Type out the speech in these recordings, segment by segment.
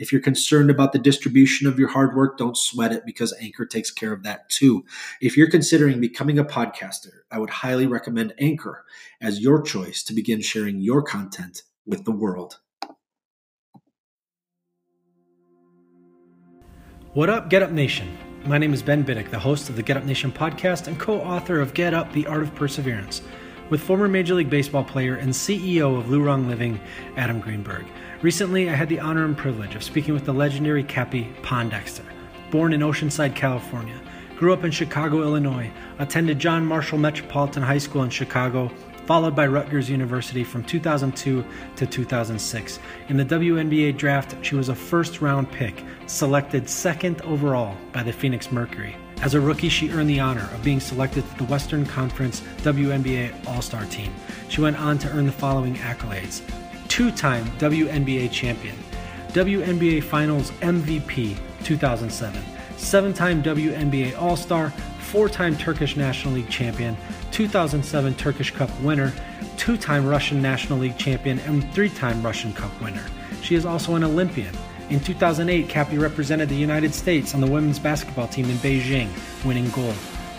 if you're concerned about the distribution of your hard work, don't sweat it because Anchor takes care of that too. If you're considering becoming a podcaster, I would highly recommend Anchor as your choice to begin sharing your content with the world. What up, Get Up Nation? My name is Ben Biddick, the host of the Get Up Nation podcast and co author of Get Up The Art of Perseverance, with former Major League Baseball player and CEO of Lurong Living, Adam Greenberg. Recently, I had the honor and privilege of speaking with the legendary Cappie Pondexter. Born in Oceanside, California, grew up in Chicago, Illinois, attended John Marshall Metropolitan High School in Chicago, followed by Rutgers University from 2002 to 2006. In the WNBA draft, she was a first round pick, selected second overall by the Phoenix Mercury. As a rookie, she earned the honor of being selected to the Western Conference WNBA All Star team. She went on to earn the following accolades two time WNBA champion, WNBA Finals MVP 2007, seven time WNBA All Star, four time Turkish National League champion, 2007 Turkish Cup winner, two time Russian National League champion, and three time Russian Cup winner. She is also an Olympian. In 2008, Cappie represented the United States on the women's basketball team in Beijing, winning gold.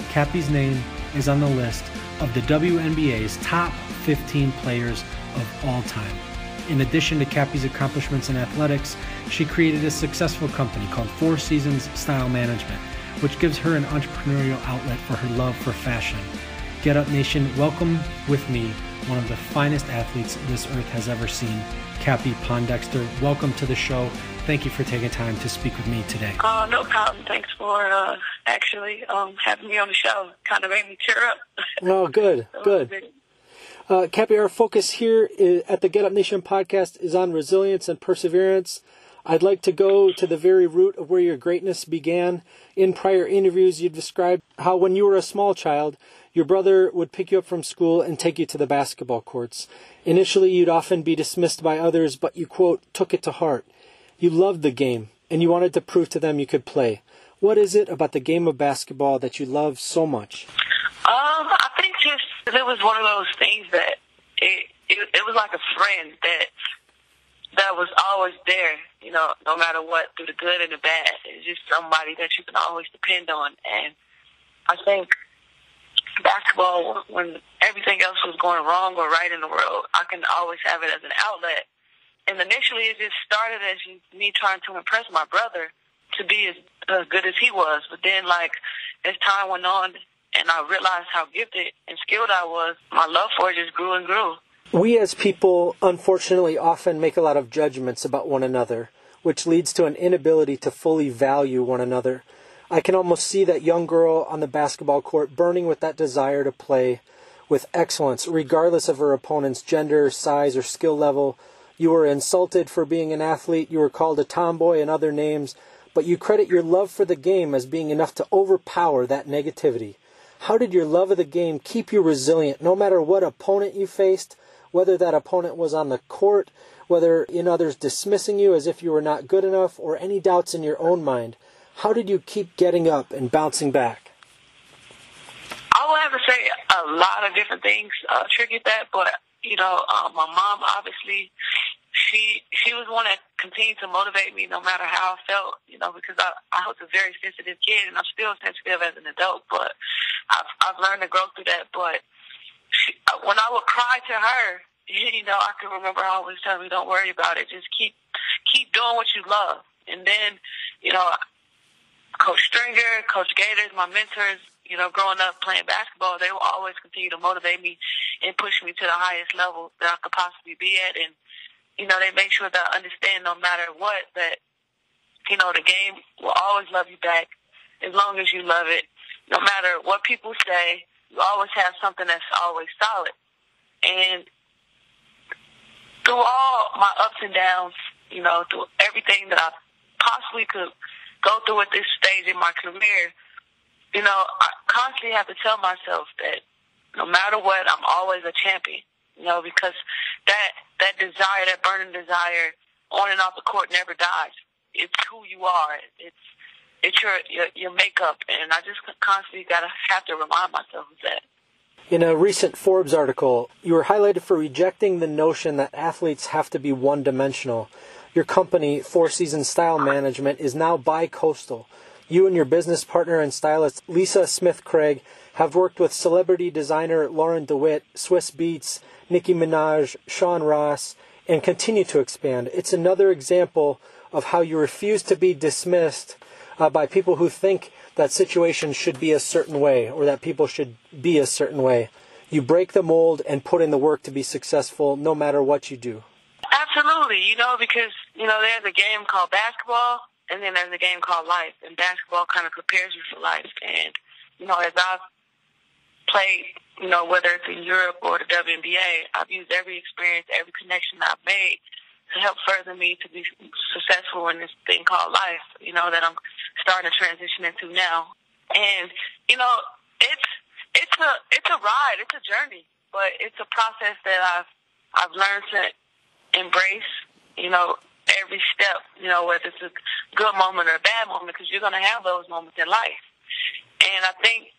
Cappie's name is on the list of the WNBA's top 15 players of all time. In addition to Cappie's accomplishments in athletics, she created a successful company called Four Seasons Style Management, which gives her an entrepreneurial outlet for her love for fashion. Get Up Nation, welcome with me one of the finest athletes this earth has ever seen, Cappie Pondexter. Welcome to the show. Thank you for taking time to speak with me today. Oh, no problem. Thanks for uh, actually um, having me on the show. Kind of made me tear up. Oh, good, good. Uh, Cappie, our focus here is, at the Get Up Nation podcast is on resilience and perseverance. I'd like to go to the very root of where your greatness began. In prior interviews, you described how when you were a small child, your brother would pick you up from school and take you to the basketball courts. Initially, you'd often be dismissed by others, but you, quote, took it to heart. You loved the game, and you wanted to prove to them you could play. What is it about the game of basketball that you love so much? Just it was one of those things that it, it it was like a friend that that was always there, you know, no matter what, through the good and the bad. It's just somebody that you can always depend on. And I think basketball, when everything else was going wrong or right in the world, I can always have it as an outlet. And initially, it just started as me trying to impress my brother to be as, as good as he was. But then, like, as time went on, and I realized how gifted and skilled I was, my love for it just grew and grew. We as people, unfortunately, often make a lot of judgments about one another, which leads to an inability to fully value one another. I can almost see that young girl on the basketball court burning with that desire to play with excellence, regardless of her opponent's gender, size, or skill level. You were insulted for being an athlete, you were called a tomboy and other names, but you credit your love for the game as being enough to overpower that negativity. How did your love of the game keep you resilient no matter what opponent you faced, whether that opponent was on the court, whether in others dismissing you as if you were not good enough, or any doubts in your own mind? How did you keep getting up and bouncing back? I will have to say a lot of different things uh, triggered that, but you know, uh, my mom obviously she she was one that continued to motivate me no matter how I felt, you know, because I I was a very sensitive kid and I'm still sensitive as an adult, but I've I've learned to grow through that. But she, when I would cry to her, you know, I can remember her always telling me, "Don't worry about it. Just keep keep doing what you love." And then, you know, Coach Stringer, Coach Gaters, my mentors, you know, growing up playing basketball, they will always continue to motivate me and push me to the highest level that I could possibly be at. And you know, they make sure that I understand no matter what that, you know, the game will always love you back as long as you love it. No matter what people say, you always have something that's always solid. And through all my ups and downs, you know, through everything that I've possibly could go through at this stage in my career, you know, I constantly have to tell myself that no matter what, I'm always a champion. You know, because that that desire, that burning desire, on and off the court never dies. It's who you are. It's it's your your, your makeup, and I just constantly gotta have to remind myself of that. In a recent Forbes article, you were highlighted for rejecting the notion that athletes have to be one dimensional. Your company, Four Seasons Style Management, is now bi coastal. You and your business partner and stylist, Lisa Smith Craig, have worked with celebrity designer Laurel DeWitt, Swizz Beatz, Nicki Minaj, Sean Ross, and continue to expand. It's another example of how you refuse to be dismissed uh, by people who think that situations should be a certain way or that people should be a certain way. You break the mold and put in the work to be successful no matter what you do. Absolutely, you know, because, you know, there's a game called basketball and then there's a game called life. And basketball kind of prepares you for life. And, you know, as I've played, you know, whether it's in Europe or the WNBA, I've used every experience, every connection I've made to help further me to be successful in this thing called life, you know, that I'm starting to transition into now. And, you know, it's it's a it's a ride, it's a journey, but it's a process that I've I've learned to embrace, you know, every step, you know, whether it's a good moment or a bad moment, because you're going to have those moments in life. And I think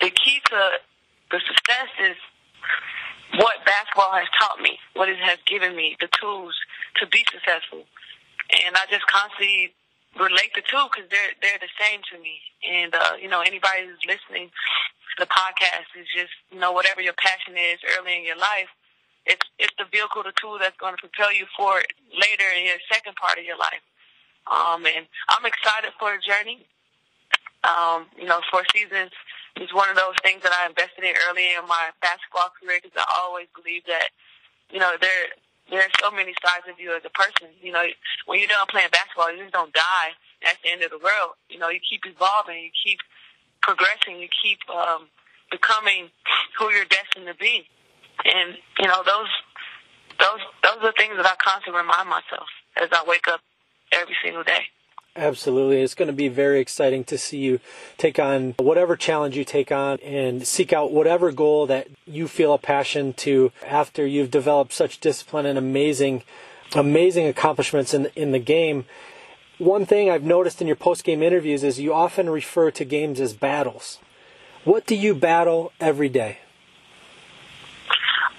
the key to the success is what basketball has taught me, what it has given me, the tools to be successful. And I just constantly relate the two because they're they're the same to me. And uh, you know, anybody who's listening to the podcast is just you know whatever your passion is early in your life, it's it's the vehicle, the tool that's going to propel you forward later in your second part of your life. Um, and I'm excited for the journey. Um, you know, Four Seasons is one of those things that I invested in early in my basketball career because I always believe that, you know, there there are so many sides of you as a person. You know, when you're done playing basketball, you just don't die. That's the end of the world. You know, you keep evolving, you keep progressing, you keep um, becoming who you're destined to be. And you know, those those those are things that I constantly remind myself as I wake up every single day. Absolutely. It's going to be very exciting to see you take on whatever challenge you take on and seek out whatever goal that you feel a passion to after you've developed such discipline and amazing, amazing accomplishments in, in the game. One thing I've noticed in your post game interviews is you often refer to games as battles. What do you battle every day?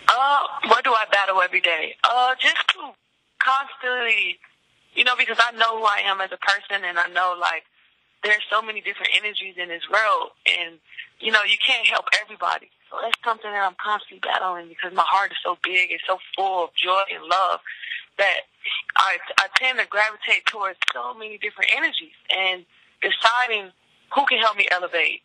Uh, what do I battle every day? Uh, just to constantly you know, because I know who I am as a person and I know like there's so many different energies in this world and, you know, you can't help everybody. So that's something that I'm constantly battling because my heart is so big and so full of joy and love that I, I tend to gravitate towards so many different energies and deciding who can help me elevate,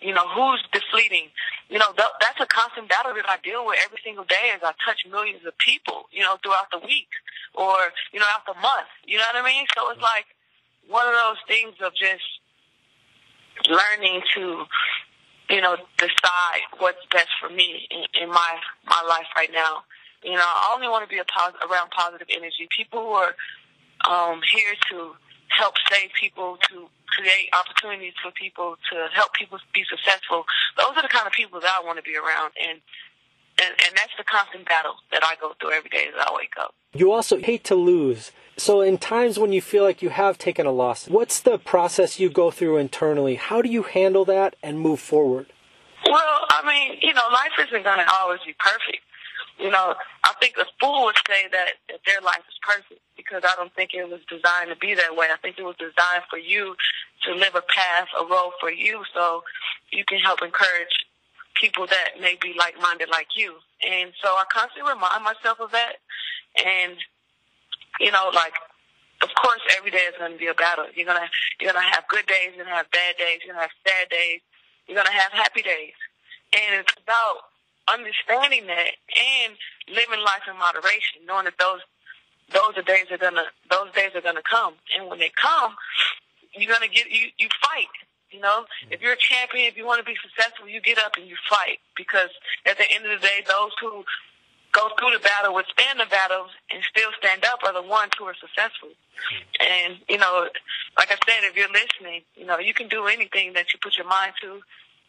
you know, who's defleeting. You know, th- that's a constant battle that I deal with every single day as I touch millions of people, you know, throughout the week or, you know, out the month. You know what I mean? So it's like one of those things of just learning to, you know, decide what's best for me in, in my, my life right now. You know, I only want to be a pos- around positive energy. People who are um, here to help save people, to create opportunities for people, to help people be successful. Those are the kind of people that I want to be around. And and, and that's the constant battle that I go through every day as I wake up. You also hate to lose. So, in times when you feel like you have taken a loss, what's the process you go through internally? How do you handle that and move forward? Well, I mean, you know, life isn't going to always be perfect. You know, I think a fool would say that, that their life is perfect because I don't think it was designed to be that way. I think it was designed for you to live a path, a road for you so you can help encourage people that may be like minded like you. And so I constantly remind myself of that. And, you know, like, of course, every day is going to be a battle. You're to, you're to have good days, you're to have bad days, you're to have sad days, you're to have happy days. And it's about understanding that and living life in moderation, knowing that those, those are days are gonna, those days are gonna come. And when they come, you're gonna get, you, you fight you know, if you're a champion, if you want to be successful, you get up and you fight. Because at the end of the day, those who go through the battle, withstand the battle, and still stand up are the ones who are successful. And, you know, like I said, if you're listening, you know, you can do anything that you put your mind to,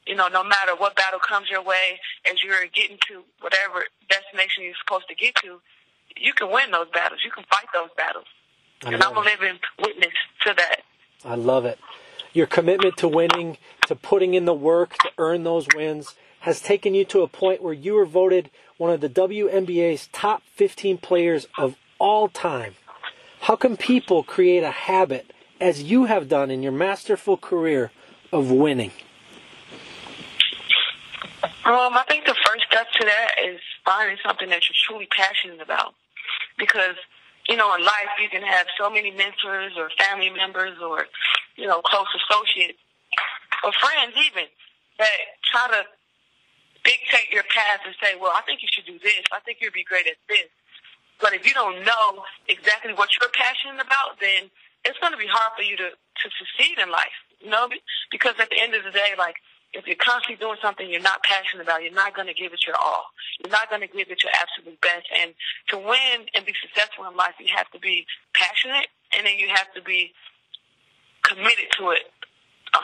you know, no matter what battle comes your way, as you're getting to whatever destination you're supposed to get to, you can win those battles. You can fight those battles. and I'm a living witness to that. I love it. Your commitment to winning, to putting in the work to earn those wins, has taken you to a point where you were voted one of the WNBA's top 15 players of all time. How can people create a habit, as you have done in your masterful career, of winning? Um, I think the first step to that is finding something that you're truly passionate about. Because, you know, in life you can have so many mentors or family members or, you know, close associates or friends even that try to dictate your path and say, well, I think you should do this. I think you'd be great at this. But if you don't know exactly what you're passionate about, then it's going to be hard for you to, to succeed in life. You know, because at the end of the day, like, if you're constantly doing something you're not passionate about, you're not going to give it your all. You're not going to give it your absolute best. And to win and be successful in life, you have to be passionate, and then you have to be committed to it 100%.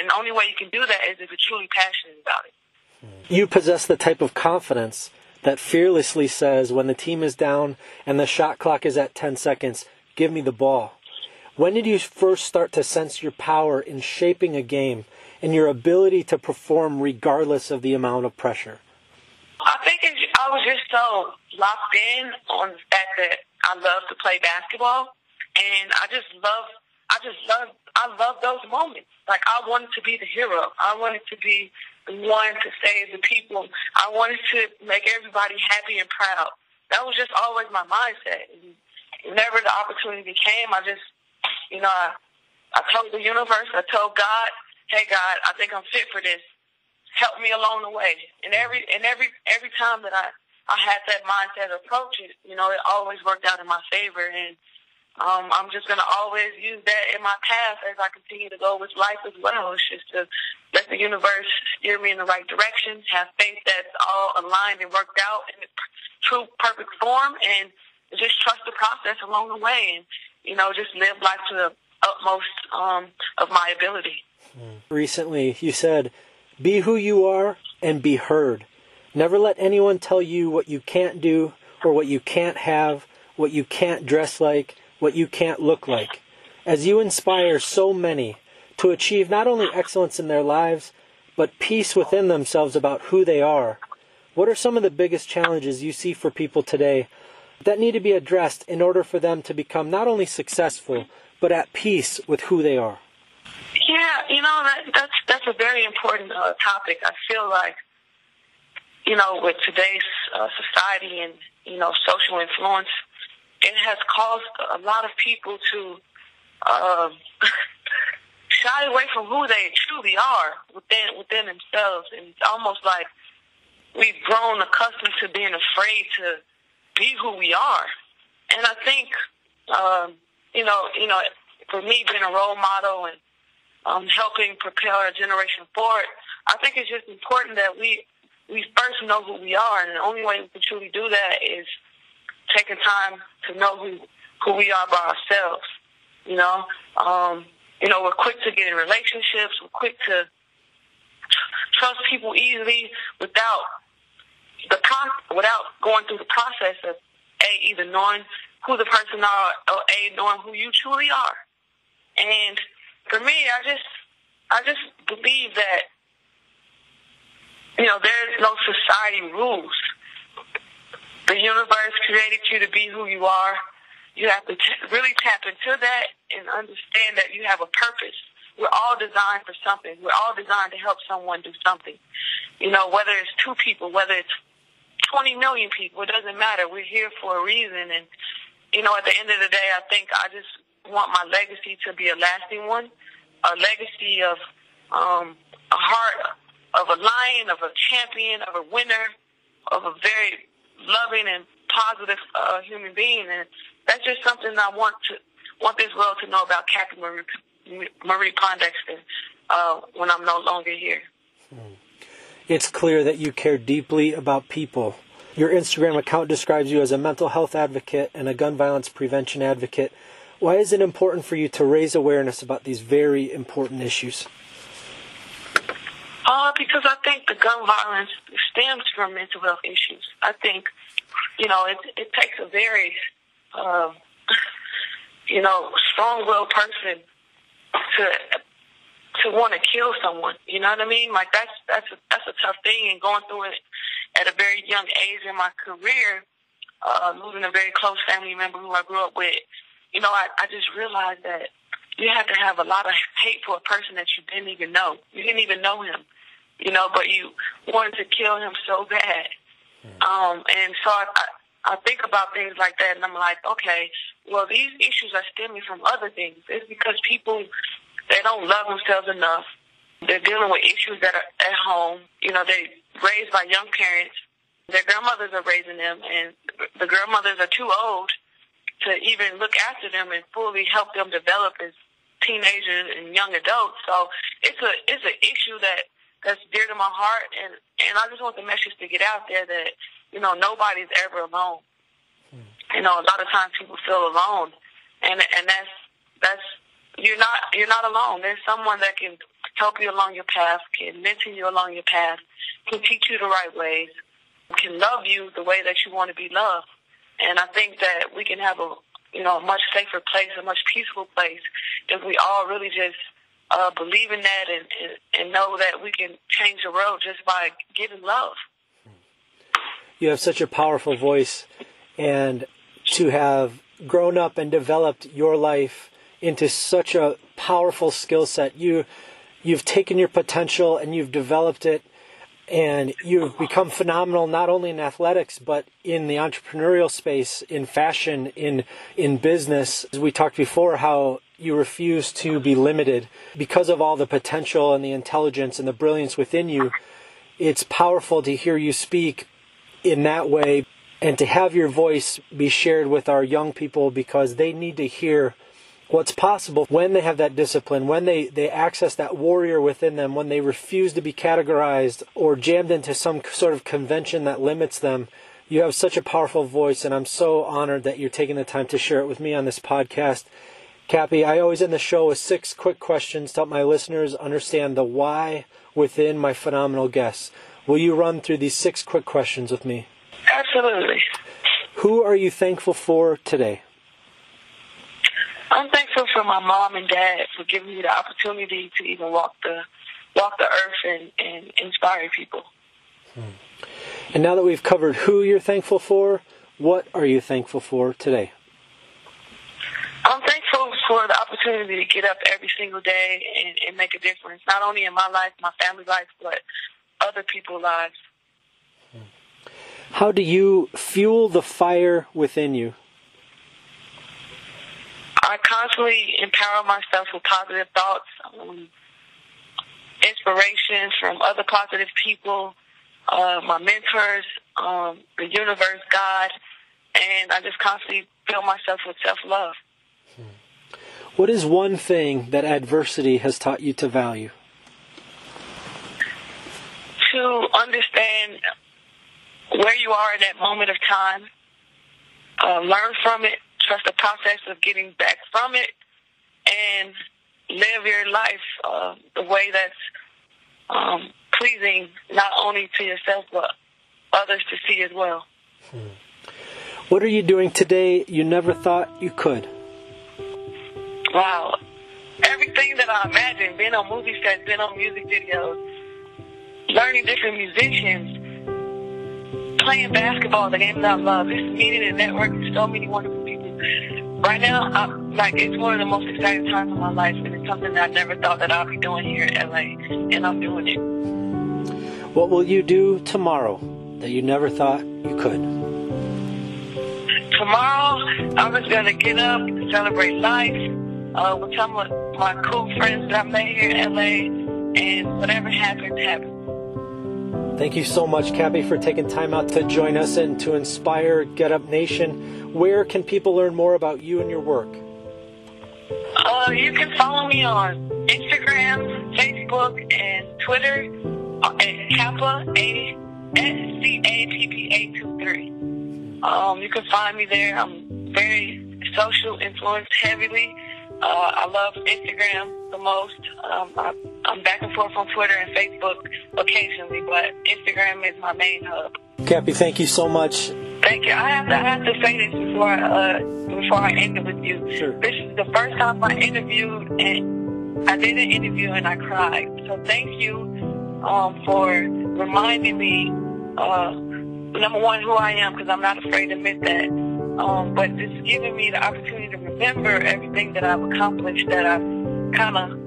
And the only way you can do that is if you're truly passionate about it. You possess the type of confidence that fearlessly says when the team is down and the shot clock is at 10 seconds, give me the ball. When did you first start to sense your power in shaping a game and your ability to perform regardless of the amount of pressure? I think I was just so locked in on the fact that I love to play basketball, and I just love, I just love, I love those moments. Like I wanted to be the hero. I wanted to be the one to save the people. I wanted to make everybody happy and proud. That was just always my mindset. Whenever the opportunity came, I just, you know, I, I told the universe, I told God, hey God, I think I'm fit for this. Help me along the way. And every and every every time that I I had that mindset approach it, you know, it always worked out in my favor and um, I'm just to always use that in my path as I continue to go with life as well. It's just to let the universe steer me in the right direction, have faith that's all aligned and worked out in true perfect form, and just trust the process along the way and, you know, just live life to the utmost um, of my ability. Recently, you said, be who you are and be heard. Never let anyone tell you what you can't do or what you can't have, what you can't dress like, what you can't look like, as you inspire so many to achieve not only excellence in their lives, but peace within themselves about who they are. What are some of the biggest challenges you see for people today that need to be addressed in order for them to become not only successful, but at peace with who they are? Yeah, you know that, that's that's a very important uh, topic. I feel like, you know, with today's uh, society and you know social influence, it has caused a lot of people to uh, shy away from who they truly are within within themselves, and it's almost like we've grown accustomed to being afraid to be who we are. And I think, um, you know, you know, for me being a role model and um, helping propel our generation forward, I think it's just important that we we first know who we are, and the only way we can truly do that is taking time to know who who we are by ourselves. You know, um, you know, we're quick to get in relationships. We're quick to trust people easily without the con- without going through the process of a either knowing who the person are or a knowing who you truly are. And for me, I just I just believe that you know there's no society rules the universe created you to be who you are. You have to t- really tap into that and understand that you have a purpose. We're all designed for something. We're all designed to help someone do something. You know, whether it's two people, whether it's 20 million people, it doesn't matter. We're here for a reason. And, you know, at the end of the day, I think I just want my legacy to be a lasting one, a legacy of um, a heart of a lion, of a champion, of a winner, of a very loving and positive uh, human being, and that's just something I want to want this world to know about Cappie Marie, Marie Pondexter uh, when I'm no longer here. It's clear that you care deeply about people, Your Instagram account describes you as a mental health advocate and a gun violence prevention advocate. Why is it important for you to raise awareness about these very important issues? Uh, because I think the gun violence stems from mental health issues. I think, you know, it, it takes a very, uh, you know, strong-willed person to to want to kill someone. You know what I mean? Like that's that's a, that's a tough thing, and going through it at a very young age in my career, uh, losing a very close family member who I grew up with. You know, I, I just realized that you have to have a lot of hate for a person that you didn't even know. You didn't even know him, you know, but you wanted to kill him so bad. Um, and so I, I, I think about things like that, and I'm like, okay, well, these issues are stemming from other things. It's because people they don't love themselves enough. They're dealing with issues that are at home. You know, they raised by young parents. Their grandmothers are raising them, and the grandmothers are too old to even look after them and fully help them develop as teenagers and young adults. So it's a it's an issue that that's dear to my heart, and and I just want the message to get out there that you know nobody's ever alone. Hmm. You know, a lot of times people feel alone, and and that's that's you're not you're not alone. There's someone that can help you along your path, can mentor you along your path, can teach you the right ways, can love you the way that you want to be loved. And I think that we can have a you know a much safer place, a much peaceful place, if we all really just uh, believe in that and, and and know that we can change the world just by giving love. You have such a powerful voice, and to have grown up and developed your life into such a powerful skill set. You you've taken your potential and you've developed it and you've become phenomenal not only in athletics but in the entrepreneurial space in fashion in in business. As we talked before how you refuse to be limited. Because of all the potential and the intelligence and the brilliance within you it's powerful to hear you speak in that way and to have your voice be shared with our young people because they need to hear what's possible when they have that discipline, when they, they access that warrior within them, when they refuse to be categorized or jammed into some sort of convention that limits them. You have such a powerful voice, and I'm so honored that you're taking the time to share it with me on this podcast. Cappie, I always end the show with six quick questions to help my listeners understand the why within my phenomenal guests. Will you run through these six quick questions with me? Absolutely. Who are you thankful for today? I'm thankful for my mom and dad for giving me the opportunity to even walk the walk the earth and, and inspire people. Hmm. And now that we've covered who you're thankful for, what are you thankful for today? I'm thankful for the opportunity to get up every single day and, and make a difference, not only in my life, my family's life, but other people's lives. Hmm. How do you fuel the fire within you? I constantly empower myself with positive thoughts, um, inspirations from other positive people, uh, my mentors, um, the universe, God, and I just constantly fill myself with self love. What is one thing that adversity has taught you to value? To understand where you are in that moment of time, uh, learn from it, trust the process of getting back from it and live your life uh, the way that's um, pleasing not only to yourself but others to see as well. Hmm. What are you doing today you never thought you could? Wow. Everything that I imagined, being on movie sets, being on music videos, learning different musicians, playing basketball, the game that I love, just meeting and networking so many wonderful right now, I'm, like it's one of the most exciting times of my life, and it's something that I never thought that I'd be doing here in LA, and I'm doing it. What will you do tomorrow that you never thought you could? Tomorrow, I'm just gonna get up, celebrate life, uh, with some of my cool friends that I made here in LA, and whatever happens, happens. Thank you so much, Cappie, for taking time out to join us and to inspire Get Up Nation. Where can people learn more about you and your work? Uh, you can follow me on Instagram, Facebook, and Twitter uh, at Cappa A S C A P P A two three. Um, you can find me there. I'm very social influenced heavily. Uh, I love Instagram the most. Um, I, I'm back and forth on Twitter and Facebook occasionally, but Instagram is my main hub. Cappie, thank you so much. Thank you. I have to, I have to say this before I, uh, before I end it with you. Sure. This is the first time I interviewed, and I did an interview and I cried. So thank you um, for reminding me, uh, number one, who I am, because I'm not afraid to admit that. Um, but just giving me the opportunity to remember everything that I've accomplished that I've kind of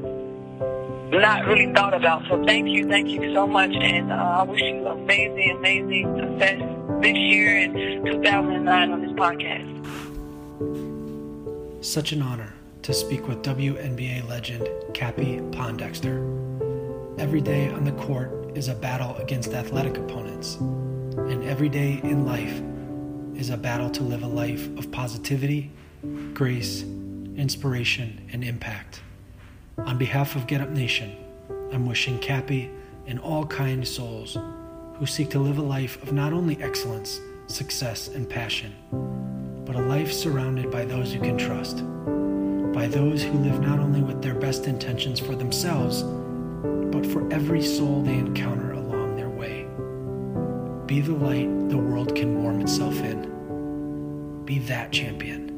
not really thought about. So thank you, thank you so much, and uh, I wish you amazing, amazing success this year in 2009 on this podcast. Such an honor to speak with WNBA legend Cappie Pondexter. Every day on the court is a battle against athletic opponents, and every day in life is a battle to live a life of positivity, grace, inspiration, and impact. On behalf of Get Up Nation, I'm wishing Cappie and all kind souls who seek to live a life of not only excellence, success, and passion, but a life surrounded by those you can trust, by those who live not only with their best intentions for themselves, but for every soul they encounter along their way. Be the light the world can warm itself in. Be that champion.